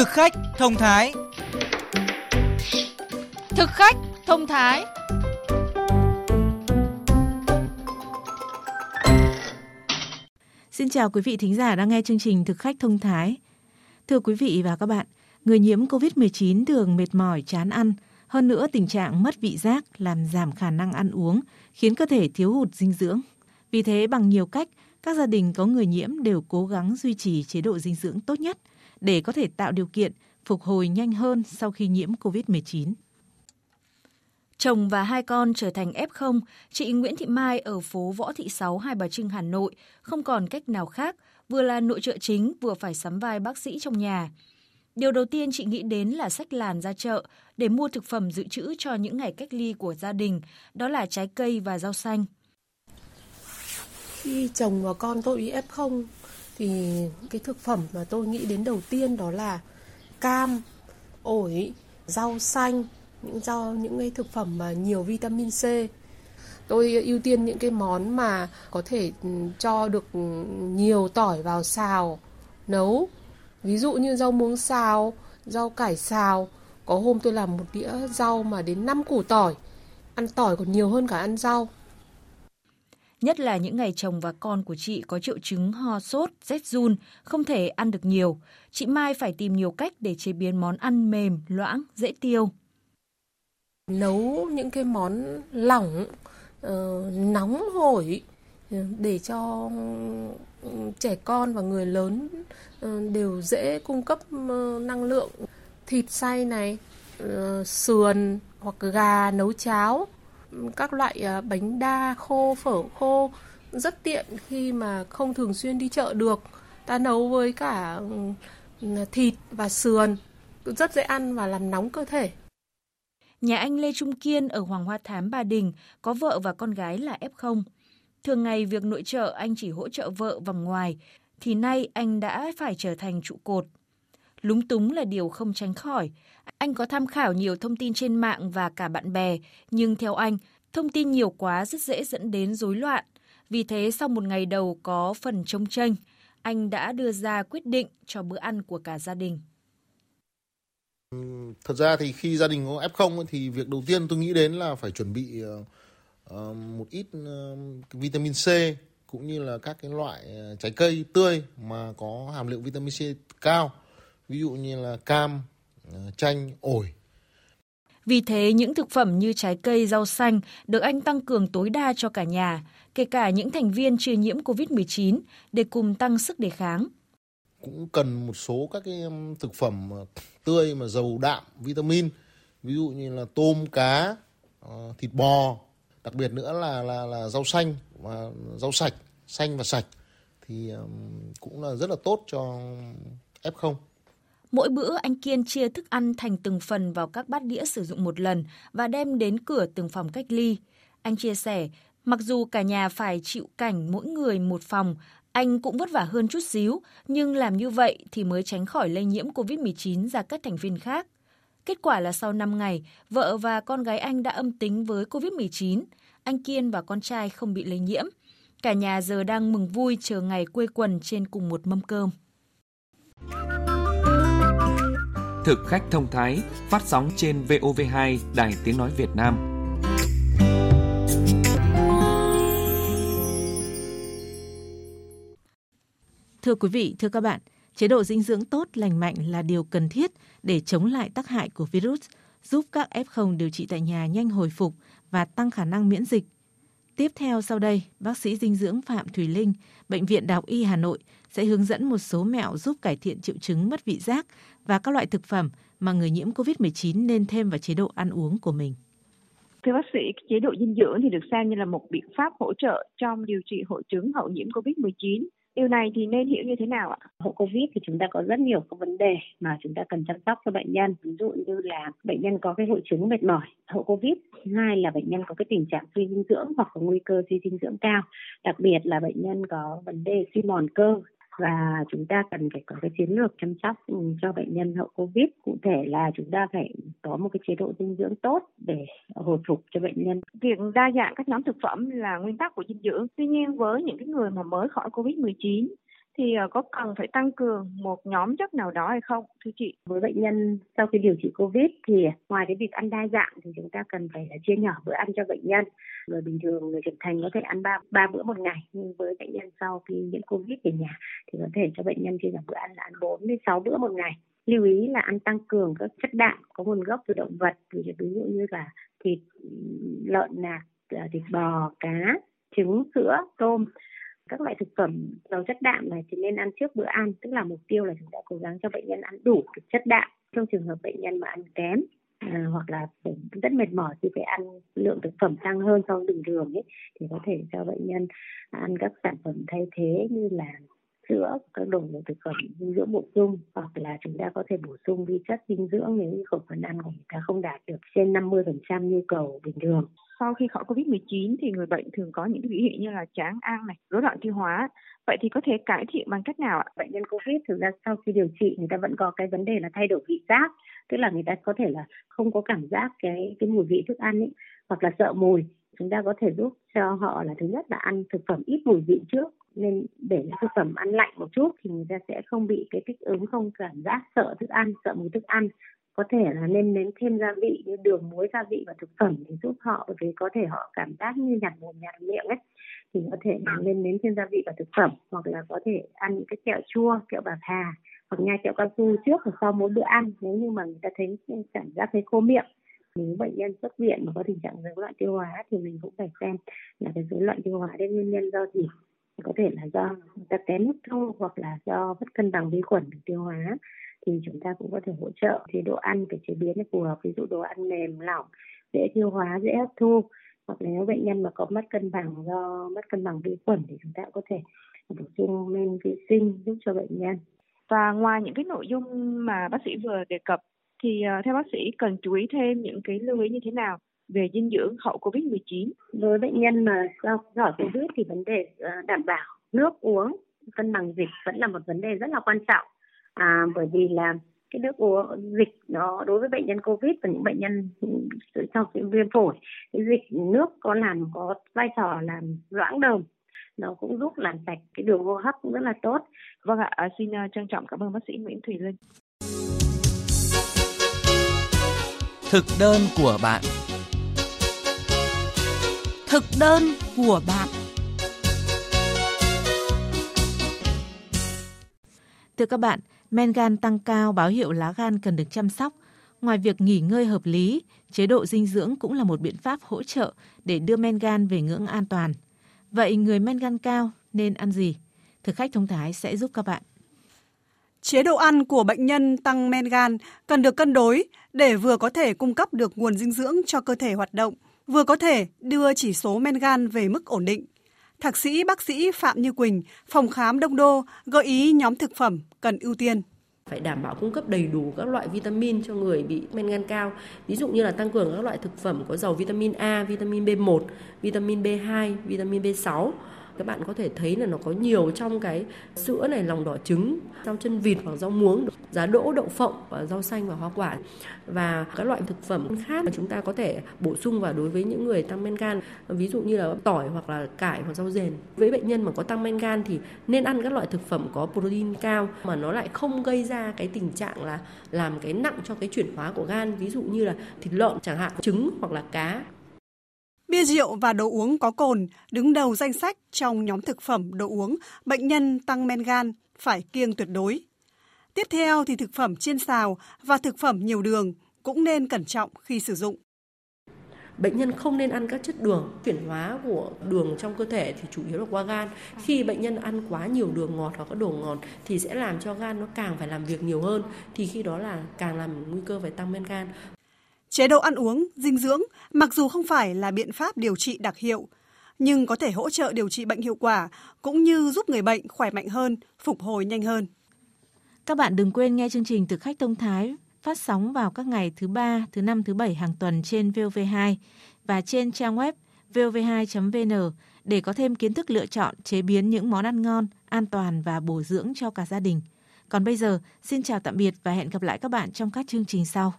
Thực khách thông thái Thực khách thông thái Xin chào quý vị thính giả đang nghe chương trình Thực khách thông thái. Thưa quý vị và các bạn, người nhiễm COVID-19 thường mệt mỏi, chán ăn. Hơn nữa, tình trạng mất vị giác làm giảm khả năng ăn uống, khiến cơ thể thiếu hụt dinh dưỡng. Vì thế, bằng nhiều cách, các gia đình có người nhiễm đều cố gắng duy trì chế độ dinh dưỡng tốt nhất để có thể tạo điều kiện phục hồi nhanh hơn sau khi nhiễm COVID-19. Chồng và hai con trở thành F0, chị Nguyễn Thị Mai ở phố Võ Thị Sáu, Hai Bà Trưng, Hà Nội không còn cách nào khác, vừa là nội trợ chính vừa phải sắm vai bác sĩ trong nhà. Điều đầu tiên chị nghĩ đến là sách làn ra chợ để mua thực phẩm dự trữ cho những ngày cách ly của gia đình, đó là trái cây và rau xanh. Khi chồng và con tôi bị F0 thì cái thực phẩm mà tôi nghĩ đến đầu tiên đó là cam, ổi, rau xanh, những rau những cái thực phẩm mà nhiều vitamin C. Tôi ưu tiên những cái món mà có thể ừ, cho được ừ, nhiều tỏi vào xào, nấu. Ví dụ như rau muống xào, rau cải xào. Có hôm tôi làm một đĩa rau mà đến 5 củ tỏi. Ăn tỏi còn nhiều hơn cả ăn rau. Nhất là những ngày chồng và con của chị có triệu chứng ho sốt, rét run, không thể ăn được nhiều. Chị Mai phải tìm nhiều cách để chế biến món ăn mềm, loãng, dễ tiêu. Nấu những cái món lỏng, uh, nóng hổi ờ, để cho ừ, trẻ con và người lớn ờ, đều dễ cung cấp năng lượng. Thịt xay này, sườn hoặc gà nấu cháo các loại à, bánh đa khô, phở khô rất tiện khi mà không thường xuyên đi chợ được. Ta nấu với cả à, thịt và sườn rất dễ ăn và làm nóng cơ thể. Nhà anh Lê Trung Kiên ở Hoàng Hoa Thám Bà Đình có vợ và con gái là F0. Thường ngày việc nội trợ anh chỉ hỗ trợ vợ vòng ngoài, thì nay anh đã phải trở thành trụ cột. Lúng túng là điều không tránh khỏi. Anh có tham khảo nhiều thông tin trên mạng và cả bạn bè, nhưng theo anh, thông tin nhiều quá rất dễ dẫn đến rối loạn. Vì thế sau một ngày đầu có phần trông tranh, anh đã đưa ra quyết định cho bữa ăn của cả gia đình. Thật ra thì khi gia đình có F0 thì việc đầu tiên tôi nghĩ đến là phải chuẩn bị ờ, ờ, một ít ờ, vitamin C cũng như là các cái loại trái cây tươi mà có hàm lượng vitamin C cao ví dụ như là cam, ờ, chanh, ổi. Vì thế, những thực phẩm như trái cây, rau xanh được anh tăng cường tối đa cho cả nhà, kể cả những thành viên chưa nhiễm COVID-19 để cùng tăng sức đề kháng. Cũng cần một số các cái thực phẩm tươi mà giàu đạm, vitamin, ví dụ như là tôm, cá, ờ, thịt bò, đặc biệt nữa là là là rau xanh và rau sạch, xanh và sạch thì cũng là rất là tốt cho F0. Mỗi bữa anh Kiên chia thức ăn thành từng phần vào các bát đĩa sử dụng một lần và đem đến cửa từng phòng cách ly. Anh chia sẻ, mặc dù cả nhà phải chịu cảnh mỗi người một phòng, anh cũng vất vả hơn chút xíu, nhưng làm như vậy thì mới tránh khỏi lây nhiễm COVID-19 ra các thành viên khác. Kết quả là sau 5 ngày, vợ và con gái anh đã âm tính với COVID-19. Anh Kiên và con trai không bị lây nhiễm. Cả nhà giờ đang mừng vui chờ ngày quê quần trên cùng một mâm cơm. Thực khách thông thái phát sóng trên VOV2 Đài Tiếng Nói Việt Nam. Thưa quý vị, thưa các bạn, chế độ dinh dưỡng tốt, lành mạnh là điều cần thiết để chống lại tác hại của virus, giúp các F0 điều trị tại nhà nhanh hồi phục và tăng khả năng miễn dịch. Tiếp theo sau đây, bác sĩ dinh dưỡng Phạm Thùy Linh, Bệnh viện Đại học Y Hà Nội sẽ hướng dẫn một số mẹo giúp cải thiện triệu chứng mất vị giác và các loại thực phẩm mà người nhiễm COVID-19 nên thêm vào chế độ ăn uống của mình. Thưa bác sĩ, chế độ dinh dưỡng thì được xem như là một biện pháp hỗ trợ trong điều trị hội chứng hậu nhiễm COVID-19. Điều này thì nên hiểu như thế nào ạ? Hậu Covid thì chúng ta có rất nhiều các vấn đề mà chúng ta cần chăm sóc cho bệnh nhân. Ví dụ như là bệnh nhân có cái hội chứng mệt mỏi, hậu Covid. Hai là bệnh nhân có cái tình trạng suy dinh dưỡng hoặc có nguy cơ suy dinh dưỡng cao. Đặc biệt là bệnh nhân có vấn đề suy mòn cơ và chúng ta cần phải có cái chiến lược chăm sóc ừ, cho bệnh nhân hậu covid cụ thể là chúng ta phải có một cái chế độ dinh dưỡng tốt để hồi phục cho bệnh nhân việc đa dạng các nhóm thực phẩm là nguyên tắc của dinh dưỡng tuy nhiên với những cái người mà mới khỏi covid 19 thì ờ, có cần phải tăng cường một nhóm chất nào đó hay không thưa chị? Với bệnh nhân sau khi điều trị COVID thì ngoài cái việc ăn đa dạng thì chúng ta cần phải chia nhỏ bữa ăn cho bệnh nhân. Người bình thường người trưởng thành có thể ăn ba ba bữa một ngày nhưng với bệnh nhân sau khi nhiễm COVID về nhà thì có thể cho bệnh nhân chia nhỏ bữa ăn là ăn 4 đến 6 bữa một ngày. Lưu ý là ăn tăng cường các chất đạm có nguồn gốc từ động vật ví dụ như là thịt lợn nạc thịt bò cá trứng sữa tôm các loại thực phẩm giàu chất đạm này thì nên ăn trước bữa ăn. Tức là mục tiêu là chúng ta cố gắng cho bệnh nhân ăn đủ chất đạm. Trong trường hợp bệnh nhân mà ăn kém à, hoặc là rất mệt mỏi thì phải ăn lượng thực phẩm tăng hơn so với bình thường ấy thì có thể cho bệnh nhân ăn các sản phẩm thay thế như là sữa các đồ thực phẩm dinh dưỡng bổ sung hoặc là chúng ta có thể bổ sung vi chất dinh dưỡng nếu như khẩu phần ăn của người ta không đạt được trên 50% nhu cầu bình thường. Sau khi khỏi Covid-19 thì người bệnh thường có những biểu hiện như là chán ăn này, rối loạn tiêu hóa. Vậy thì có thể cải thiện bằng cách nào ạ? Bệnh nhân Covid thực ra sau khi điều trị người ta vẫn có cái vấn đề là thay đổi vị giác, tức là người ta có thể là không có cảm giác cái cái mùi vị thức ăn ấy, hoặc là sợ mùi chúng ta có thể giúp cho họ là thứ nhất là ăn thực phẩm ít mùi vị trước nên để thực phẩm ăn lạnh một chút thì người ta sẽ không bị cái kích ứng, không cảm giác sợ thức ăn, sợ mùi thức ăn. Có thể là nên nếm thêm gia vị như đường muối, gia vị và thực phẩm để giúp họ vì có thể họ cảm giác như nhạt mồm, nhạt miệng ấy. Thì có thể là nên nếm thêm gia vị và thực phẩm, hoặc là có thể ăn những cái kẹo chua, kẹo bạc hà hoặc nhai kẹo cao su trước hoặc sau mỗi bữa ăn. Nếu như mà người ta thấy cảm giác thấy khô miệng nếu bệnh nhân xuất viện mà có tình trạng rối loạn tiêu hóa thì mình cũng phải xem là cái rối loạn tiêu hóa đến nguyên nhân do gì có thể là do người ta kém hấp thu hoặc là do bất cân bằng vi khuẩn tiêu hóa, thì chúng ta cũng có thể hỗ trợ. Chế độ ăn phải chế biến phù hợp, ví dụ đồ ăn mềm, lỏng, dễ tiêu hóa, dễ hấp thu. Hoặc nếu bệnh nhân mà có mất cân bằng do mất cân bằng vi khuẩn thì chúng ta có thể bổ sung men vi sinh giúp cho bệnh nhân. Và ngoài những cái nội dung mà bác sĩ vừa đề cập, thì ờ, theo bác sĩ cần chú ý thêm những cái lưu ý như thế nào? Về dinh dưỡng hậu Covid-19? Với bệnh nhân mà do khỏi Covid thì vấn đề uh, đảm bảo nước uống cân bằng dịch vẫn là một vấn đề rất là quan trọng à, bởi vì là cái nước uống dịch nó đối với bệnh nhân covid và những bệnh nhân trong viêm phổi cái dịch nước có làm có vai trò làm loãng đờm nó cũng giúp làm sạch cái đường hô hấp cũng rất là tốt. Vâng ạ, à, xin uh, trân trọng cảm ơn bác sĩ Nguyễn Thùy Linh. Thực đơn của bạn Thực đơn của bạn Thưa các bạn, men gan tăng cao báo hiệu lá gan cần được chăm sóc. Ngoài việc nghỉ ngơi hợp lý, chế độ dinh dưỡng cũng là một biện pháp hỗ trợ để đưa men gan về ngưỡng an toàn. Vậy người men gan cao nên ăn gì? Thực khách thông thái sẽ giúp các bạn. Chế độ ăn của bệnh nhân tăng men gan cần được cân đối để vừa có thể cung cấp được nguồn dinh dưỡng cho cơ thể hoạt động, vừa có thể đưa chỉ số men gan về mức ổn định. Thạc sĩ bác sĩ Phạm Như Quỳnh, phòng khám Đông Đô gợi ý nhóm thực phẩm cần ưu tiên phải đảm bảo cung cấp đầy đủ các loại vitamin cho người bị men gan cao. Ví dụ như là tăng cường các loại thực phẩm có giàu vitamin A, vitamin B1, vitamin B2, vitamin B6 các bạn có thể thấy là nó có nhiều trong cái sữa này, lòng đỏ trứng, rau chân vịt hoặc rau muống, giá đỗ, đậu phộng, và rau xanh và hoa quả. Và các loại thực phẩm khác mà chúng ta có thể bổ sung vào đối với những người tăng men gan, ví dụ như là tỏi hoặc là cải hoặc rau dền. Với bệnh nhân mà có tăng men gan thì nên ăn các loại thực phẩm có protein cao mà nó lại không gây ra cái tình trạng là làm cái nặng cho cái chuyển hóa của gan. Ví dụ như là thịt lợn chẳng hạn, trứng hoặc là cá. Bia rượu và đồ uống có cồn đứng đầu danh sách trong nhóm thực phẩm đồ uống bệnh nhân tăng men gan phải kiêng tuyệt đối. Tiếp theo thì thực phẩm chiên xào và thực phẩm nhiều đường cũng nên cẩn trọng khi sử dụng. Bệnh nhân không nên ăn các chất đường, chuyển hóa của đường trong cơ thể thì chủ yếu là qua gan. Khi bệnh nhân ăn quá nhiều đường ngọt hoặc các đồ ngọt thì sẽ làm cho gan nó càng phải làm việc nhiều hơn thì khi đó là càng làm nguy cơ phải tăng men gan. Chế độ ăn uống, dinh dưỡng mặc dù không phải là biện pháp điều trị đặc hiệu, nhưng có thể hỗ trợ điều trị bệnh hiệu quả cũng như giúp người bệnh khỏe mạnh hơn, phục hồi nhanh hơn. Các bạn đừng quên nghe chương trình Thực khách Thông Thái phát sóng vào các ngày thứ ba, thứ năm, thứ bảy hàng tuần trên VOV2 và trên trang web vov2.vn để có thêm kiến thức lựa chọn chế biến những món ăn ngon, an toàn và bổ dưỡng cho cả gia đình. Còn bây giờ, xin chào tạm biệt và hẹn gặp lại các bạn trong các chương trình sau.